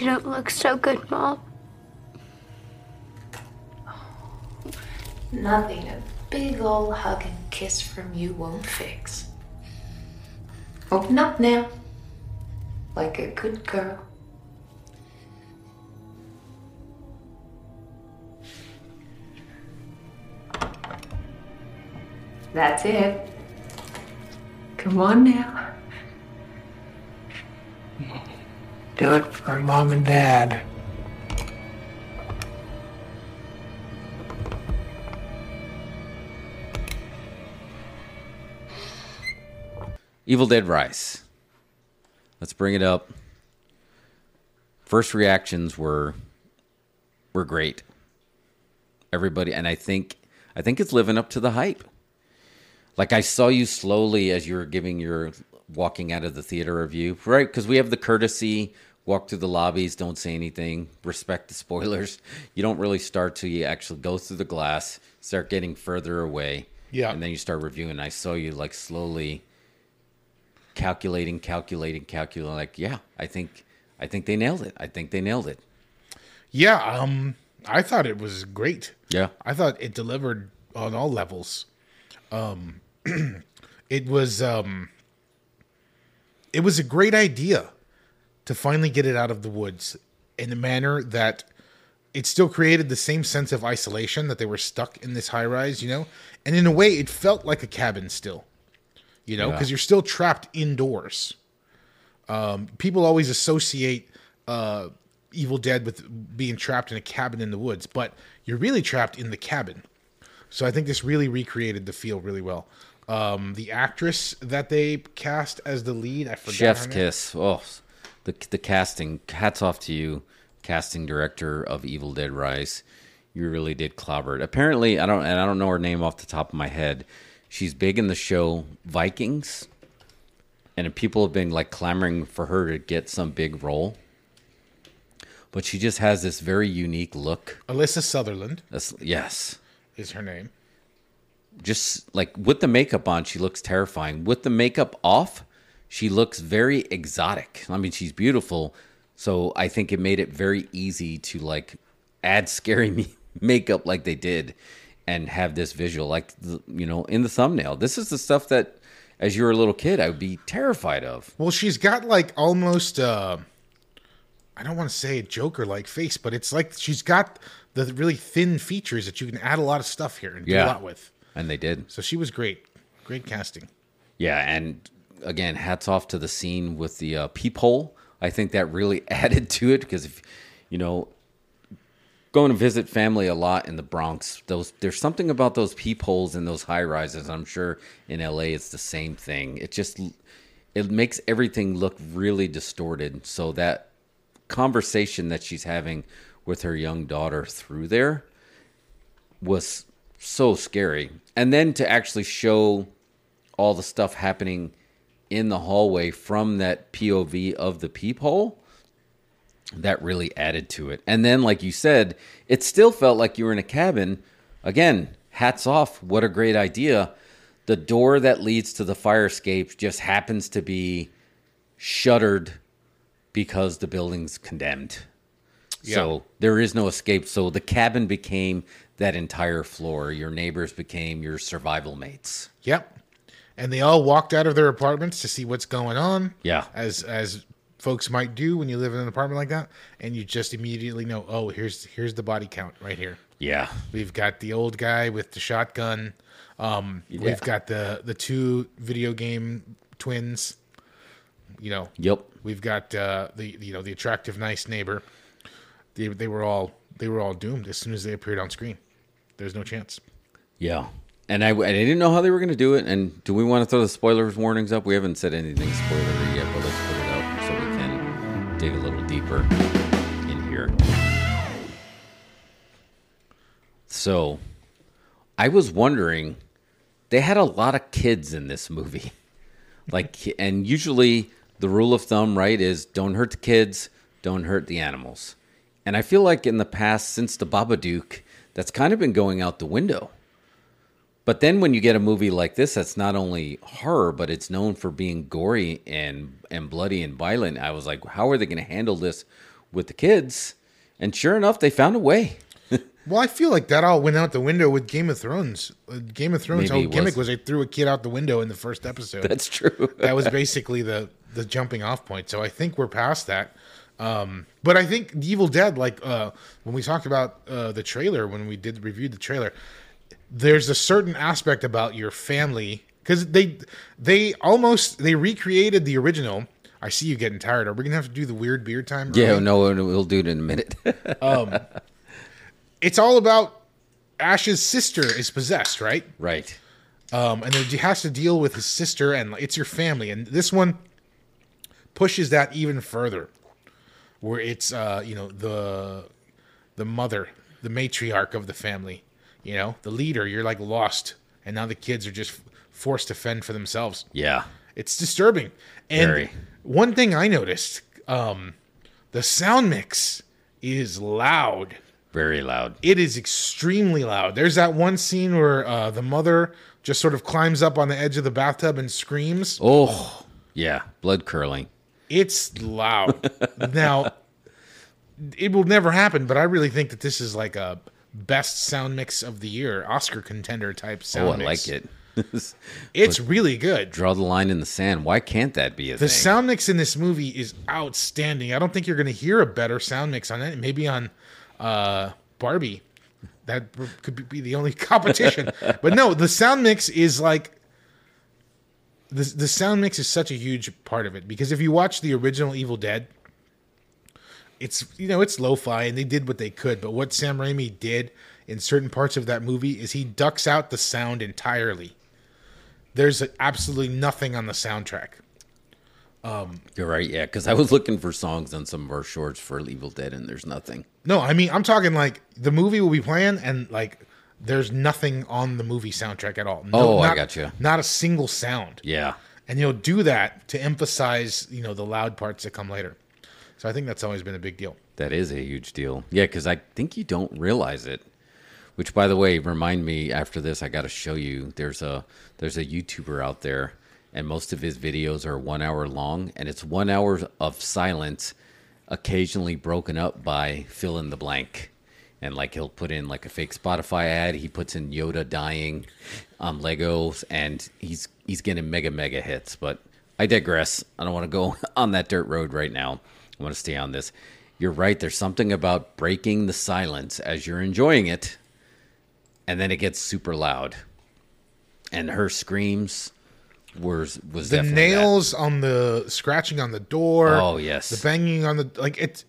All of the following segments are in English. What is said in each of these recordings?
You don't look so good, Mom. Nothing a big old hug and kiss from you won't fix. Open up now. Like a good girl. That's it. Come on now. Do it for mom and dad. Evil Dead Rise. Let's bring it up. First reactions were were great. Everybody and I think I think it's living up to the hype. Like I saw you slowly as you were giving your walking out of the theater review, right? Because we have the courtesy walk through the lobbies, don't say anything, respect the spoilers. You don't really start till you actually go through the glass, start getting further away, Yeah. and then you start reviewing. I saw you like slowly calculating, calculating, calculating. Like, yeah, I think, I think they nailed it. I think they nailed it. Yeah, um, I thought it was great. Yeah, I thought it delivered on all levels. Um, it was um, it was a great idea to finally get it out of the woods in a manner that it still created the same sense of isolation that they were stuck in this high rise, you know, and in a way, it felt like a cabin still, you know, Yeah. because you're still trapped indoors. Um, people always associate uh, Evil Dead with being trapped in a cabin in the woods, but you're really trapped in the cabin. So I think this really recreated the feel really well. Um, the actress that they cast as the lead, I forgot. Chef's her name. kiss. Oh, the the casting. Hats off to you, casting director of Evil Dead Rise. You really did clobber it. Apparently, I don't and I don't know her name off the top of my head. She's big in the show Vikings, and people have been like clamoring for her to get some big role. But she just has this very unique look. Alyssa Sutherland That's, yes, is her name. just like with the makeup on, she looks terrifying. With the makeup off, she looks very exotic. I mean, she's beautiful, so I think it made it very easy to like add scary me- makeup like they did, and have this visual like the, you know in the thumbnail. This is the stuff that, as you were a little kid, I would be terrified of. Well, she's got like almost uh I don't want to say a Joker like face, but it's like she's got the really thin features that you can add a lot of stuff here and do a lot with. And they did. So she was great. Great casting. Yeah, and again, hats off to the scene with the uh, peephole. I think that really added to it because if you know going to visit family a lot in the Bronx, those there's something about those peepholes in those high rises. I'm sure in LA it's the same thing. It just it makes everything look really distorted. So that conversation that she's having with her young daughter through there was so scary. And then to actually show all the stuff happening in the hallway from that POV of the peephole, that really added to it. And then, like you said, it still felt like you were in a cabin. Again, hats off. What a great idea. The door that leads to the fire escape just happens to be shuttered because the building's condemned. Yeah. So there is no escape. So the cabin became that entire floor. Your neighbors became your survival mates. Yep. And they all walked out of their apartments to see what's going on. Yeah. As as folks might do when you live in an apartment like that. And you just immediately know, oh, here's here's the body count right here. Yeah. We've got the old guy with the shotgun. Um, Yeah. We've got the the two video game twins. You know, Yep. we've got uh, the you know the attractive, nice neighbor. They they were all they were all doomed as soon as they appeared on screen. There's no chance. Yeah. And I, I didn't know how they were going to do it. And do we want to throw the spoilers warnings up? We haven't said anything spoilery yet, but let's put it up so we can dig a little deeper in here. So I was wondering, they had a lot of kids in this movie. Like, and usually the rule of thumb, right, is don't hurt the kids, don't hurt the animals. And I feel like in the past, since the Babadook, that's kind of been going out the window. But then when you get a movie like this that's not only horror, but it's known for being gory and and bloody and violent, I was like, how are they going to handle this with the kids? And sure enough, they found a way. Well, I feel like that all went out the window with Game of Thrones. Uh, Game of Thrones' Maybe whole gimmick was. was they threw a kid out the window in the first episode. That's true. that was basically the the jumping off point. So I think we're past that. Um, but I think The Evil Dead, like uh, when we talked about uh, the trailer, when we did review the trailer, there's a certain aspect about your family because they they almost they recreated the original. I see you getting tired. Are we gonna have to do the weird beard time? yeah, early? no, we'll do it in a minute. It's all about Ash's sister is possessed, right? right. um, and he has to deal with his sister, and it's your family. And this one pushes that even further, where it's uh, you know the the mother, the matriarch of the family, you know, the leader. You're like lost, and now the kids are just forced to fend for themselves. Yeah. It's disturbing. And Very. one thing I noticed, um, the sound mix is loud Very loud. it is extremely loud. There's that one scene where uh, the mother just sort of climbs up on the edge of the bathtub and screams. Oh, yeah. Blood curling. It's loud. now, it will never happen, but I really think that this is like a best sound mix of the year, Oscar contender type sound Oh, I mix. like it. It's really good. Draw the line in the sand. Why can't that be a thing? The thing? sound mix in this movie is outstanding. I don't think you're going to hear a better sound mix on it. Maybe on uh, Barbie. That could be the only competition. but no, the sound mix is like the the sound mix is such a huge part of it because if you watch the original Evil Dead, it's you know it's lo-fi and they did what they could. But what Sam Raimi did in certain parts of that movie is he ducks out the sound entirely. There's absolutely nothing on the soundtrack. um, You're right. Yeah, because I was looking for songs on some of our shorts for Evil Dead, and there's nothing. No, I mean I'm talking like the movie will be playing and like there's nothing on the movie soundtrack at all. No, Oh, I not, gotcha. Not a single sound. Yeah. And you'll do that to emphasize, you know, the loud parts that come later. So I think that's always been a big deal. That is a huge deal. Yeah, because I think you don't realize it. Which, by the way, remind me after this, I got to show you. There's a there's a YouTuber out there, and most of his videos are one hour long, and it's one hour of silence, occasionally broken up by fill in the blank. And like he'll put in like a fake Spotify ad. He puts in Yoda dying on Legos, and he's he's getting mega mega hits. But I digress. I don't want to go on that dirt road right now. I want to stay on this. You're right. There's something about breaking the silence as you're enjoying it, and then it gets super loud. And her screams were was The definitely that. nails on the scratching on the door. Oh, yes. The banging on the like it's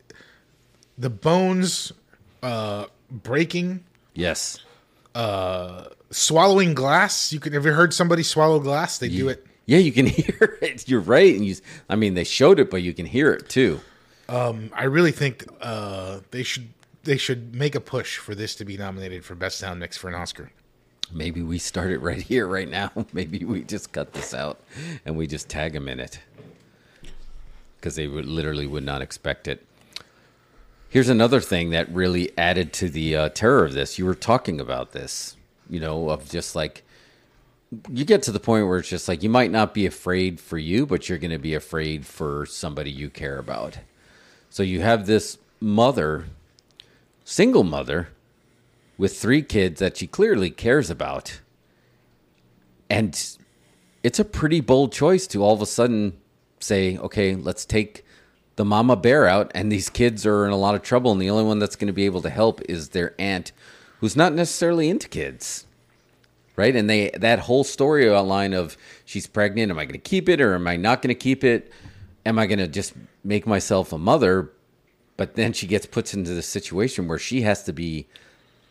the bones uh breaking, Yes. Uh, swallowing glass. You could have you heard somebody swallow glass? They do it. Yeah, you can hear it. You're right. And you, I mean, they showed it, but you can hear it too. I really think uh, they should they should make a push for this to be nominated for best sound mix for an Oscar. Maybe we start it right here, right now. Maybe we just cut this out and we just tag them in it because they would literally would not expect it. Here's another thing that really added to the uh, terror of this. You were talking about this, you know, of just like you get to the point where it's just like you might not be afraid for you, but you're going to be afraid for somebody you care about. So you have this mother, single mother, with three kids that she clearly cares about. And it's a pretty bold choice to all of a sudden say, okay, let's take the mama bear out, and these kids are in a lot of trouble, and the only one that's going to be able to help is their aunt, who's not necessarily into kids. Right? And they that whole story outline of she's pregnant, am I going to keep it or am I not going to keep it? Am I going to just make myself a mother? But then she gets put into the situation where she has to be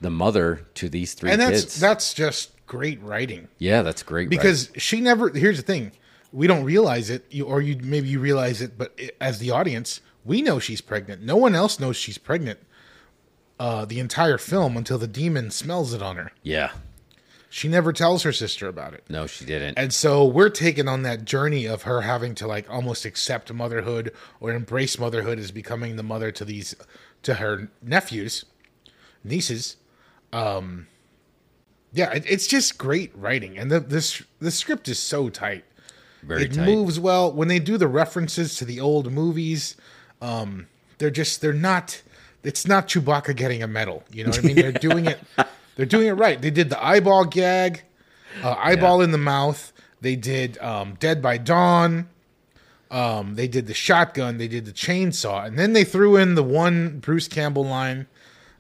the mother to these three and that's kids. that's just great writing yeah, that's great. because she never. Here's the thing: we don't realize it, you, or you maybe you realize it, but as the audience, we know she's pregnant. No one else knows she's pregnant. Uh, the entire film until the demon smells it on her. yeah, She never tells her sister about it. no, she didn't. And so we're taken on that journey of her having to like almost accept motherhood or embrace motherhood as becoming the mother to these to her nephews, nieces. Um Yeah, it, it's just great writing, and the this the script is so tight. Very tight. it tight. moves well when they do the references to the old movies. Um, they're just they're not. It's not Chewbacca getting a medal. You know what I mean? They're doing it. They're doing it right. They did the eyeball gag, uh, eyeball in the mouth. They did um, Dead by Dawn. Um, they did the shotgun. They did the chainsaw, and then they threw in the one Bruce Campbell line,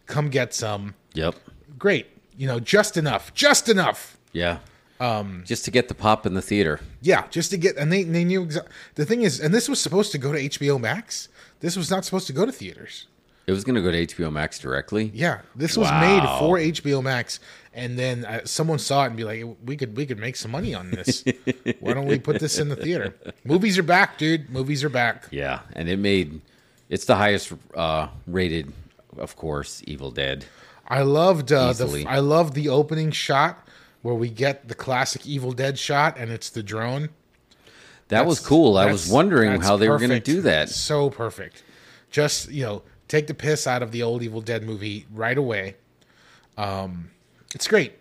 "Come get some." Yep. Great. You know, just enough. Just enough. Yeah. Um, just to get the pop in the theater. Yeah, just to get and they they knew exa- the thing is, and this was supposed to go to HBO Max. This was not supposed to go to theaters. It was going to go to HBO Max directly. Yeah, this was Wow. made for HBO Max, and then uh, someone saw it and be like, "We could we could make some money on this. Why don't we put this in the theater? Movies are back, dude. Movies are back. Yeah, and it made it's the highest uh, rated, of course, Evil Dead. I loved uh, the I loved the opening shot where we get the classic Evil Dead shot, and it's the drone. That was cool. I was wondering how they were going to do that. So perfect. Just you know, take the piss out of the old Evil Dead movie right away. Um, it's great.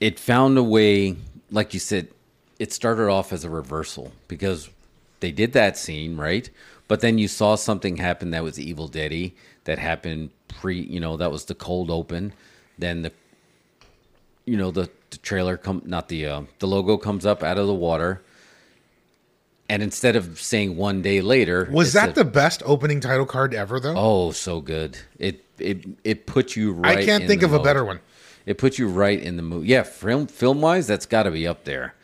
It found a way, like you said, it started off as a reversal because they did that scene right, but then you saw something happen that was Evil Deady that happened pre. You know, that was the cold open. Then the, you know, the, the trailer come not the uh, the logo comes up out of the water. And instead of saying one day later, Was that said- the best opening title card ever? Though Oh, so good. It it it puts you right. In the I can't in think of a better one. It puts you right in the mood. Yeah, film film wise, that's got to be up there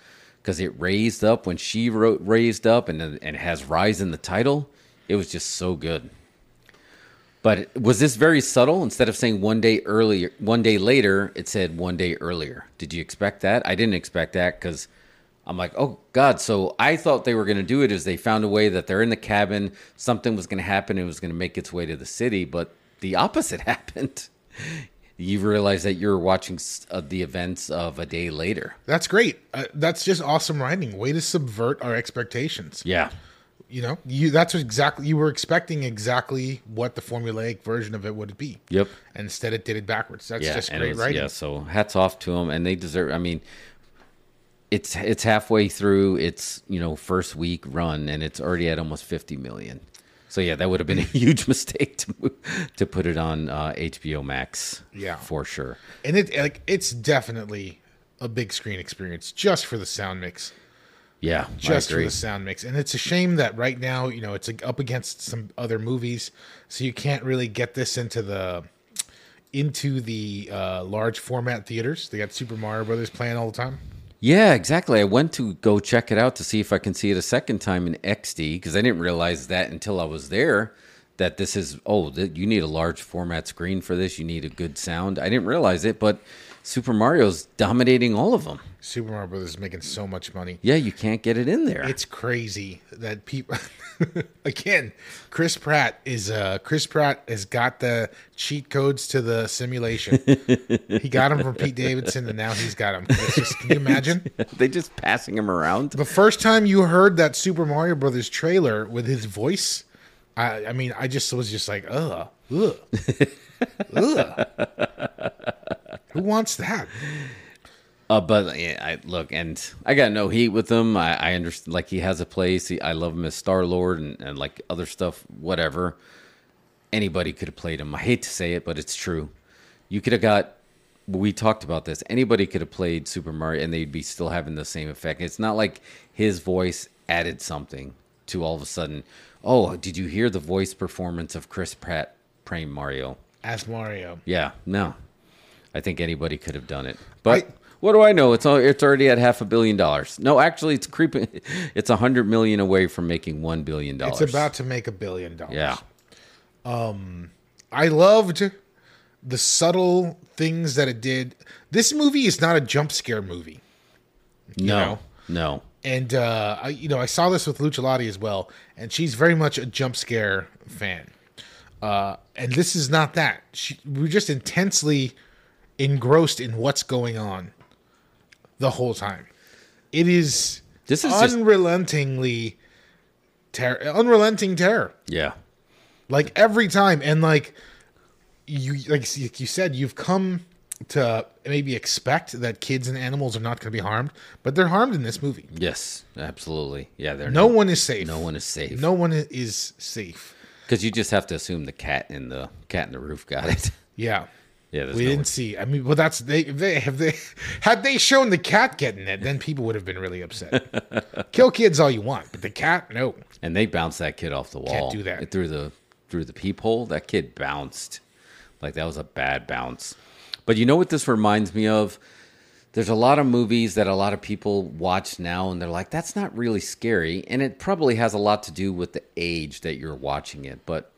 because it raised up when she wrote raised up and then- and has rise in the title. It was just so good. But was this very subtle? Instead of saying one day earlier, one day later, it said one day earlier. Did you expect that? I didn't expect that because I'm like, oh God. So I thought they were going to do it as they found a way that they're in the cabin. Something was going to happen. It was going to make its way to the city, but the opposite happened. You realize that you're watching uh, the events of a day later. That's great. Uh, that's just awesome writing. Way to subvert our expectations. Yeah. You know, you that's exactly you were expecting exactly what the formulaic version of it would be. Yep. And instead, it did it backwards. That's yeah, just great was- writing. Yeah, so hats off to them, and they deserve. I mean, it's it's halfway through its you know first week run, and it's already at almost fifty million. So yeah, that would have been a huge mistake to move- to put it on uh, HBO Max. Yeah. for sure. and it like it's definitely a big screen experience just for the sound mix. Yeah, just for the sound mix. And it's a shame that right now, you know, it's like up against some other movies, so you can't really get this into the into the uh, large format theaters. They got Super Mario Brothers playing all the time. Yeah, exactly. I went to go check it out to see if I can see it a second time in XD because I didn't realize that until I was there. That this is oh, you need a large format screen for this. You need a good sound. I didn't realize it, but Super Mario's dominating all of them. Super Mario Brothers is making so much money. Yeah, you can't get it in there. It's crazy that people again, Chris Pratt is uh Chris Pratt has got the cheat codes to the simulation. he got them from Pete Davidson and now he's got them. Just, can you imagine? they just passing him around. The first time you heard that Super Mario Brothers trailer with his voice, I, I mean, I just was just like, ugh, ugh, ugh. Who wants that? Uh, but yeah, I look, and I got no heat with him. I, I understand, like he has a place. He, I love him as Star Lord and, and like other stuff. Whatever. Anybody could have played him. I hate to say it, but it's true. You could have got. We talked about this. Anybody could have played Super Mario, and they'd be still having the same effect. It's not like his voice added something to all of a sudden. Oh, did you hear the voice performance of Chris Pratt playing Mario? As Mario. Yeah, no. I think anybody could have done it. But I- what do I know? It's al- it's already at half a billion dollars. No, actually, it's creeping. It's a hundred million away from making one billion dollars. It's about to make a billion dollars. yeah, Um, I loved the subtle things that it did. This movie is not a jump scare movie. no, know? no. And uh, I, you know, I saw this with Lucha Lottie as well, and she's very much a jump scare fan. Uh, and this is not that. She, we're just intensely engrossed in what's going on the whole time. It is This is just- unrelentingly ter- unrelenting terror. Yeah, Like every time, and like you, like you said, you've come to maybe expect that kids and animals are not going to be harmed, but they're harmed in this movie. Yes, absolutely. Yeah, they're No one is safe. no one is safe. No one is safe. because you just have to assume the cat in the cat in the roof got it. Yeah. yeah, we no didn't see. I mean, well, that's they. They have they had they shown the cat getting it, then people would have been really upset. Kill kids all you want, but the cat, no. and they bounced that kid off the wall. do that. through the through the peephole. That kid bounced like that was a bad bounce. But you know what this reminds me of? There's a lot of movies that a lot of people watch now, and they're like, "That's not really scary," and it probably has a lot to do with the age that you're watching it. But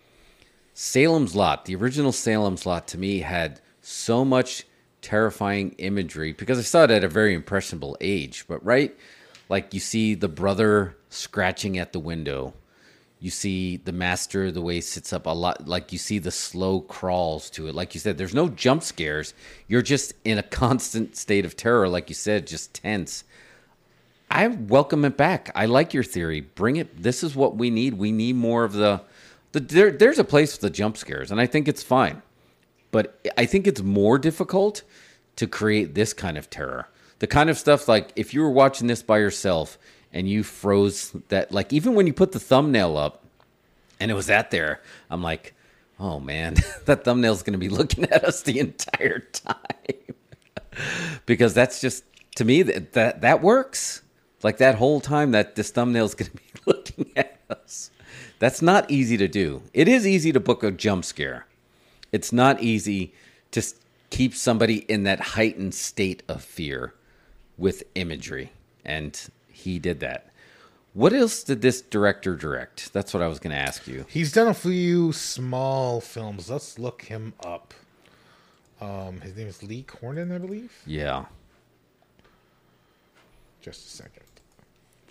Salem's Lot, the original Salem's Lot, to me had so much terrifying imagery because I saw it at a very impressionable age. But right, like you see the brother scratching at the window, you see the master the way he sits up a lot, like you see the slow crawls to it. Like you said, there's no jump scares. You're just in a constant state of terror, like you said, just tense. I welcome it back. I like your theory. Bring it. This is what we need. We need more of the. the there, there's a place for the jump scares, and I think it's fine. But I think it's more difficult to create this kind of terror. The kind of stuff like if you were watching this by yourself and you froze that, like even when you put the thumbnail up and it was at there, I'm like, oh man, that thumbnail's going to be looking at us the entire time because that's just to me that that, that works. Like that whole time that this thumbnail's going to be looking at us. That's not easy to do. It is easy to book a jump scare. It's not easy to keep somebody in that heightened state of fear with imagery, and he did that. What else did this director direct? That's what I was going to ask you. He's done a few small films. Let's look him up. Um, his name is Lee Cronin, I believe. Yeah. Just a second.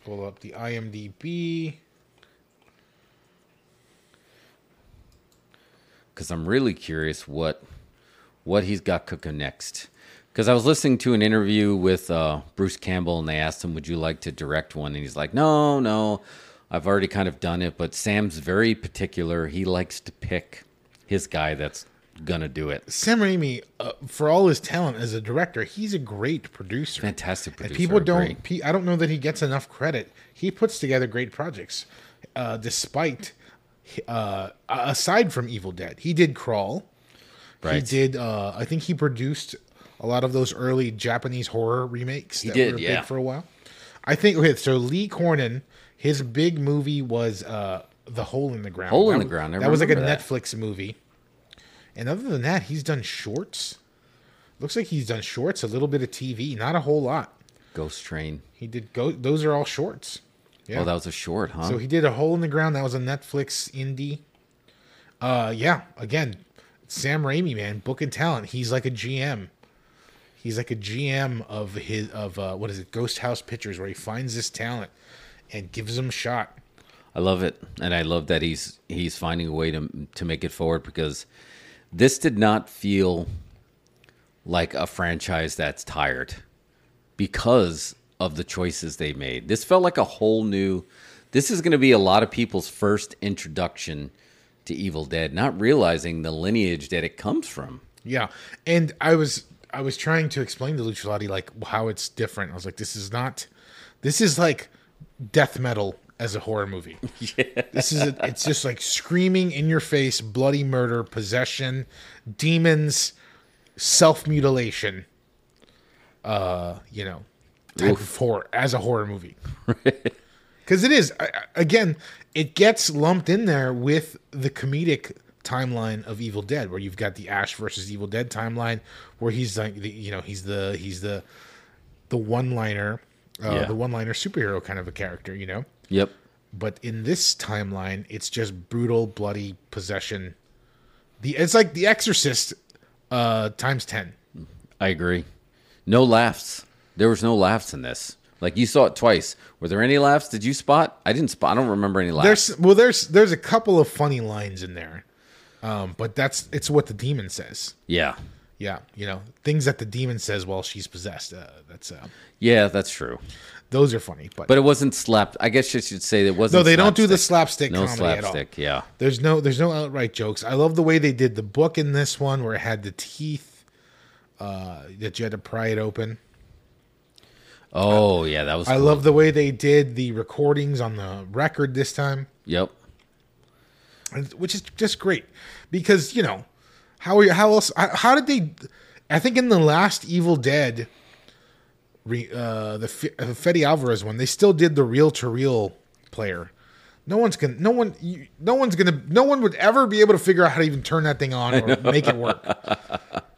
Pull up the IMDb. because I'm really curious what what he's got cooking next. Because I was listening to an interview with uh, Bruce Campbell, and they asked him, "Would you like to direct one?" And he's like, "No, no, I've already kind of done it." But Sam's very particular; he likes to pick his guy that's gonna do it. Sam Raimi, uh, for all his talent as a director, he's a great producer. Fantastic And producer. people don't. Pe- I don't know that he gets enough credit. He puts together great projects, uh, despite. Uh, aside from Evil Dead, he did Crawl. He did. Uh, I think he produced a lot of those early Japanese horror remakes. That did, were yeah. big for a while. I think. Okay, so Lee Cronin, his big movie was uh, The Hole in the Ground. Hole in That the was- Ground, I that was like a that. Netflix movie. And other than that, he's done shorts. Looks like he's done shorts, a little bit of TV, not a whole lot. Ghost Train. He did go. Those are all shorts. Yeah. Oh, that was a short, huh? So he did a hole in the ground. That was a Netflix indie. Uh, yeah. Again, Sam Raimi, man, book and talent. He's like a GM. He's like a GM of his of uh, what is it? Ghost House Pictures, where he finds this talent and gives him a shot. I love it, and I love that he's he's finding a way to to make it forward because this did not feel like a franchise that's tired because of the choices they made. This felt like a whole new. This is going to be a lot of people's first introduction to Evil Dead, not realizing the lineage that it comes from. Yeah, and I was I was trying to explain to Luciotti like how it's different. I was like, this is not, this is like death metal as a horror movie. Yeah, this is a, it's just like screaming in your face, bloody murder, possession, demons, self mutilation. Uh, you know, type of horror as a horror movie. Because it is I- again, it gets lumped in there with the comedic timeline of Evil Dead, where you've got the Ash versus Evil Dead timeline, where he's like, the, you know, he's the he's the the one liner, uh, Yeah. the one liner superhero kind of a character, you know. Yep. But in this timeline, it's just brutal, bloody possession. The it's like The Exorcist uh, times ten. I agree. No laughs. There was no laughs in this. Like you saw it twice. Were there any laughs? Did you spot? I didn't spot. I don't remember any laughs. There's well, there's there's a couple of funny lines in there, um, but that's it's what the demon says. yeah. Yeah, you know things that the demon says while she's possessed. Uh, that's uh, Yeah, that's true. those are funny, but, But it wasn't slapped. I guess you should say it wasn't. no, they don't do the slapstick No comedy at all. slapstick. Yeah. There's no there's no outright jokes. I love the way they did the book in this one, where it had the teeth. uh, that you had to pry it open. Oh yeah, that was. I cool. love the way they did the recordings on the record this time, Yep. Which is just great because you know how are, how else how did they? I think in the last Evil Dead, re, uh, the F- uh, Fede Alvarez one, they still did the reel to reel player. No one's gonna, no one, you, no one's gonna, no one would ever be able to figure out how to even turn that thing on or make it work.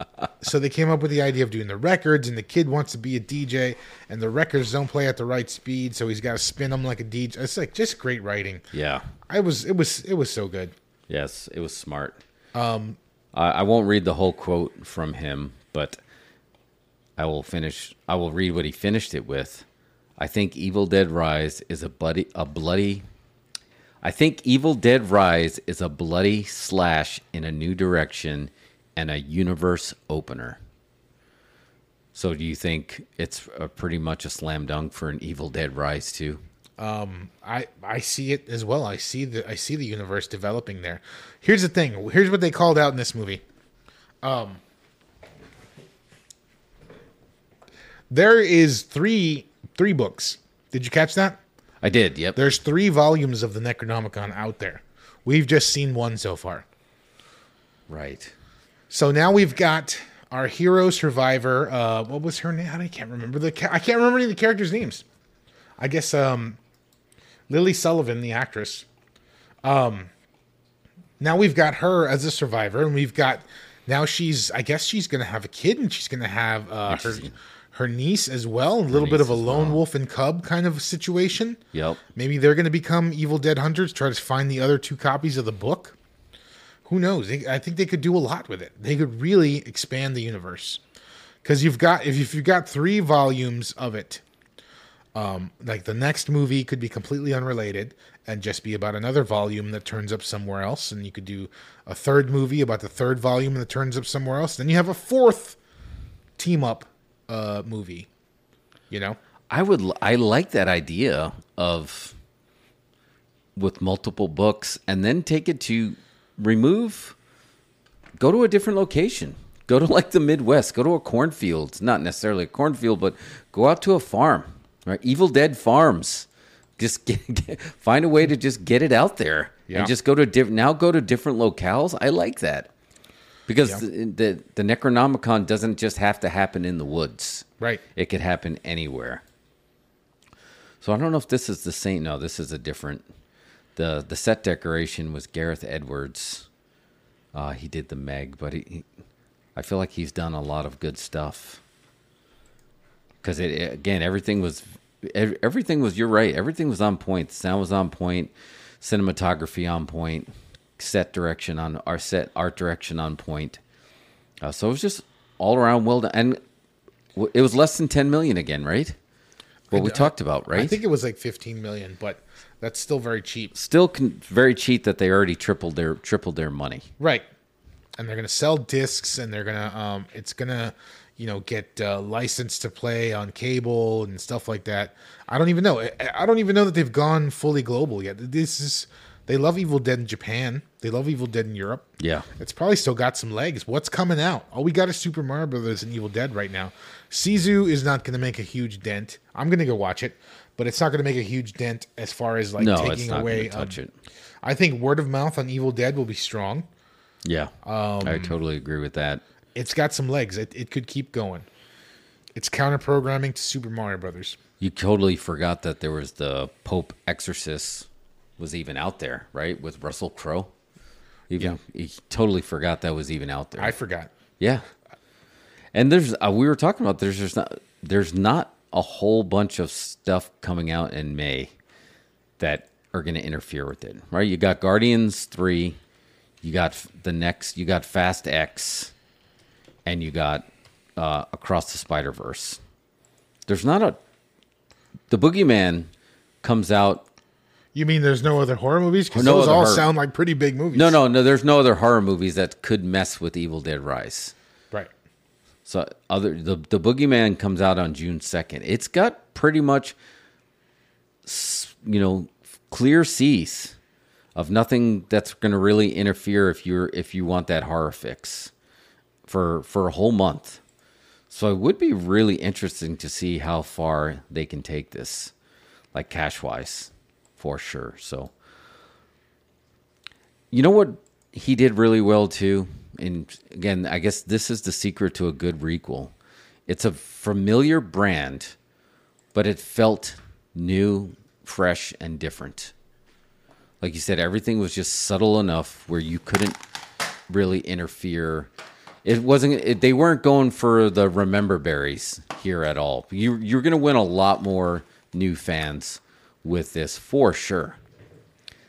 so they came up with the idea of doing the records, and the kid wants to be a DJ, and the records don't play at the right speed, so he's got to spin them like a DJ. It's like just great writing. Yeah. I was, it was, it was so good. Yes, it was smart. Um, I, I won't read the whole quote from him, but I will finish. I will read what he finished it with. I think Evil Dead Rise is a bloody, a bloody. I think Evil Dead Rise is a bloody slash in a new direction and a universe opener. So, do you think it's a pretty much a slam dunk for an Evil Dead Rise too? I I see it as well. I see the I see the universe developing there. Here's the thing. Here's what they called out in this movie. Um there is three three books. Did you catch that? I did. Yep. There's three volumes of the Necronomicon out there. We've just seen one so far. right. So now we've got our hero survivor. Uh, what was her name? I can't remember the. Ca- I can't remember any of the characters' names. I guess um, Lily Sullivan, the actress. Um, now we've got her as a survivor, and we've got now she's. I guess she's going to have a kid, and she's going to have uh, her her niece as well. A little bit of a lone well. wolf and cub kind of situation. Yep. Maybe they're going to become Evil Dead hunters, try to find the other two copies of the book. Who knows? I think they could do a lot with it. They could really expand the universe because you've got if if you've got three volumes of it, um, like the next movie could be completely unrelated and just be about another volume that turns up somewhere else, and you could do a third movie about the third volume that turns up somewhere else. Then you have a fourth team up uh, movie. You know, I would. I like that idea of with multiple books, and then take it to remove. Go to a different location. Go to like the Midwest. Go to a cornfield. Not necessarily a cornfield, but go out to a farm. Right, Evil Dead Farms. Just get, get- find a way to just get it out there, Yeah. and just go to different. Now go to different locales. I like that because Yeah. the, the the Necronomicon doesn't just have to happen in the woods. right? It could happen anywhere. So I don't know if this is the same. No, this is a different. The The set decoration was Gareth Edwards. Uh, he did the Meg, but he, he, I feel like he's done a lot of good stuff. Because it it- again, everything was, ev- everything was. You're right. Everything was on point. The sound was on point. Cinematography on point. Set direction on our set art direction on point. Uh, so it was just all around well done, and it was less than ten million again, right? What we I- talked about, right? I think it was like 15 million, but that's still very cheap. Still con- very cheap that they already tripled their tripled their money. Right. And they're going to sell discs and they're going to um it's going to you know get uh, licensed to play on cable and stuff like that. I don't even know. I, I don't even know that they've gone fully global yet. This is they love Evil Dead in Japan. They love Evil Dead in Europe. Yeah. It's probably still got some legs. What's coming out? All we got is Super Mario Brothers and Evil Dead right now. Sisu is not going to make a huge dent. I'm going to go watch it, but it's not going to make a huge dent as far as like No, taking it's not away. touch um, it. I think word of mouth on Evil Dead will be strong. Yeah, Um, I totally agree with that. it's got some legs. It, it could keep going. It's counter programming to Super Mario Brothers. You totally forgot that there was the Pope Exorcist was even out there, right? With Russell Crowe. Even he totally forgot that was even out there. I forgot. Yeah. And there's uh, we were talking about there's just not there's not a whole bunch of stuff coming out in May that are going to interfere with it, right? You got Guardians 3, you got the next you got Fast X and you got uh, Across the Spider-Verse. There's not a The Boogeyman comes out You mean there's no other horror movies? Because No those all horror- sound like pretty big movies. No, no, no, there's no other horror movies that could mess with Evil Dead Rise. So other the the Boogeyman comes out on June second. It's got pretty much, you know, clear seas of nothing that's going to really interfere if you're if you want that horror fix for for a whole month. So it would be really interesting to see how far they can take this, like cash wise, for sure. So, you know what he did really well too? And again, I guess this is the secret to a good requel. It's a familiar brand, but it felt new, fresh, and different. Like you said, everything was just subtle enough where you couldn't really interfere it wasn't. It, they weren't going for the remember berries here at all. You you're going to win a lot more new fans with this for sure.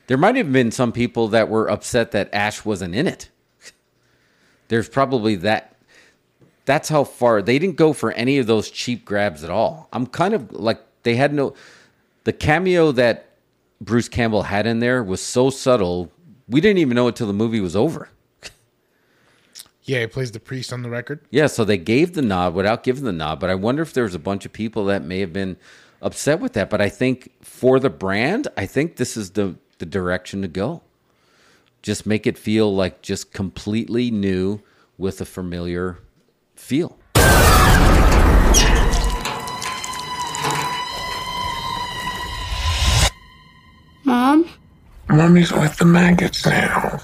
There might have been some people that were upset that Ash wasn't in it. There's probably that. That's how far they didn't go for any of those cheap grabs at all. I'm kind of like they had no. The cameo that Bruce Campbell had in there was so subtle. We didn't even know it till the movie was over. Yeah, he plays the priest on the record. Yeah, so they gave the nod without giving the nod, but I wonder if there was a bunch of people that may have been upset with that. But I think for the brand, I think this is the the direction to go. Just make it feel like just completely new with a familiar feel. Mom? Mommy's with the maggots now.